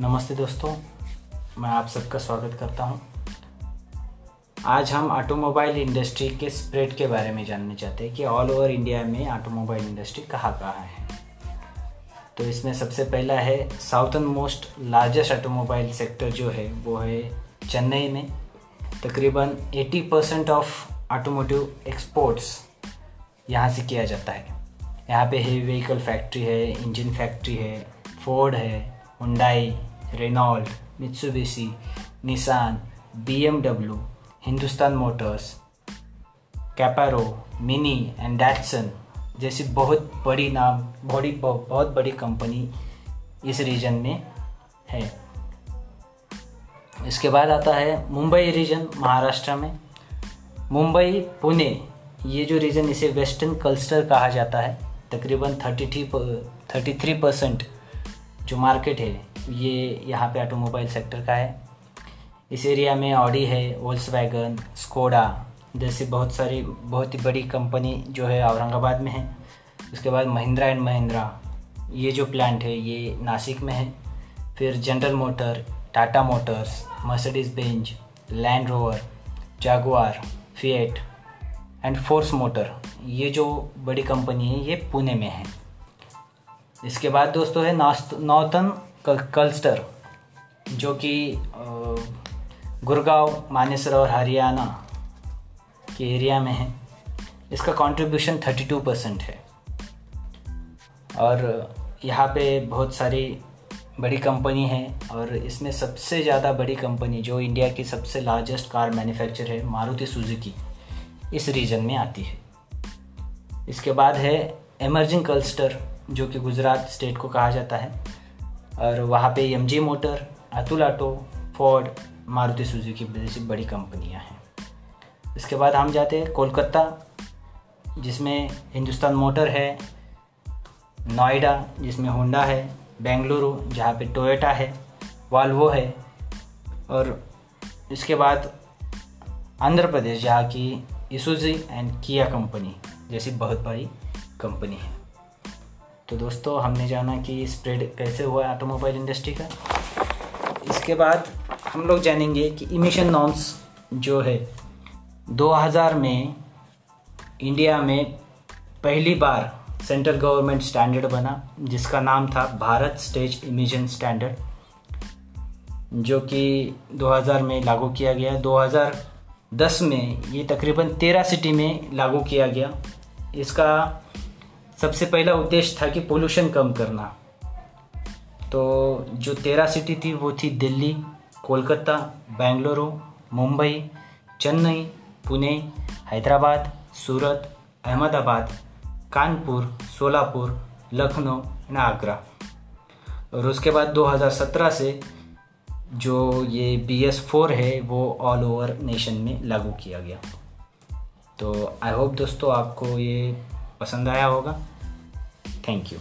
नमस्ते दोस्तों, मैं आप सबका स्वागत करता हूँ। आज हम ऑटोमोबाइल इंडस्ट्री के स्प्रेड के बारे में जानने चाहते हैं कि ऑल ओवर इंडिया में ऑटोमोबाइल इंडस्ट्री कहाँ कहाँ है। तो इसमें सबसे पहला है southern most largest automobile sector जो है, वो है चेन्नई में। तकरीबन 80 परसेंट ऑफ़ ऑटोमोटिव एक्सपोर्ट्स यहाँ से किया जाता है। यहाँ पे हेवी व्हीकल फैक्ट्री है, इंजन फैक्ट्री है, फोर्ड है, Hyundai Renault Mitsubishi Nissan B Hindustan Motors Caparo Mini and Datsun जैसी बहुत बड़ी नाम, बड़ी, बहुत बड़ी कंपनी इस रीजन में है। इसके बाद आता है मुंबई रीजन महाराष्ट्र में। मुंबई, पुणे, ये जो रीजन इसे वेस्टर्न कल्स्टर कहा जाता है, तकरीबन thirty three thirty three percent जो मार्केट है ये यहाँ पे ऑटोमोबाइल सेक्टर का है। इस एरिया में ऑडी है वोल्स वैगन स्कोडा जैसी बहुत सारी, बहुत ही बड़ी कंपनी जो है औरंगाबाद में है। उसके बाद महिंद्रा एंड महिंद्रा ये जो प्लांट है, ये नासिक में है। फिर General Motor Tata Motors Mercedes Benz Land Rover Jaguar Fiat and Force Motor ये जो बड़ी कंपनी है, ये पुणे में है। इसके बाद दोस्तों है नॉर्थन कल्स्टर जो कि गुड़गांव मानेसर और हरियाणा के एरिया में है। इसका कंट्रीब्यूशन 32 परसेंट है। और यहाँ पे बहुत सारी बड़ी कंपनी है और इसमें सबसे ज़्यादा बड़ी कंपनी जो इंडिया की सबसे लार्जेस्ट कार मैन्युफैक्चर है, मारुति सुजुकी, इस रीजन में आती है। इसके बाद है एमर्जिंग कल्स्टर जो कि गुजरात स्टेट को कहा जाता है। और वहाँ पे M G Motor Atul Auto Ford Maruti Suzuki जैसी बड़ी कंपनियाँ हैं। इसके बाद हम जाते हैं कोलकाता, जिसमें हिंदुस्तान मोटर है, नोएडा, जिसमें होंडा है, बेंगलुरु, जहाँ पे टोयोटा है, वाल्वो है, और इसके बाद आंध्र प्रदेश, जहाँ की इसुजी एंड किया कंपनी जैसी बहुत बड़ी कंपनी है। तो दोस्तों, हमने जाना कि स्प्रेड कैसे हुआ है ऑटोमोबाइल इंडस्ट्री का। इसके बाद हम लोग जानेंगे कि इमिशन नॉर्म्स जो है 2000 में इंडिया में पहली बार सेंट्रल गवर्नमेंट स्टैंडर्ड बना, जिसका नाम था भारत स्टेज इमिशन स्टैंडर्ड जो कि 2000 में लागू किया गया। 2010 में ये तकरीबन 13 सिटी में लागू किया गया। इसका सबसे पहला उद्देश्य था कि पोल्यूशन कम करना। तो जो तेरह सिटी थी, वो थी दिल्ली, कोलकाता, बेंगलुरु, मुंबई, चेन्नई, पुणे, हैदराबाद, सूरत, अहमदाबाद, कानपुर, सोलापुर, लखनऊ एंड आगरा। और उसके बाद 2017 से जो ये बी एस फोर है, वो ऑल ओवर नेशन में लागू किया गया। तो आई होप दोस्तों आपको ये पसंद आया होगा। Thank you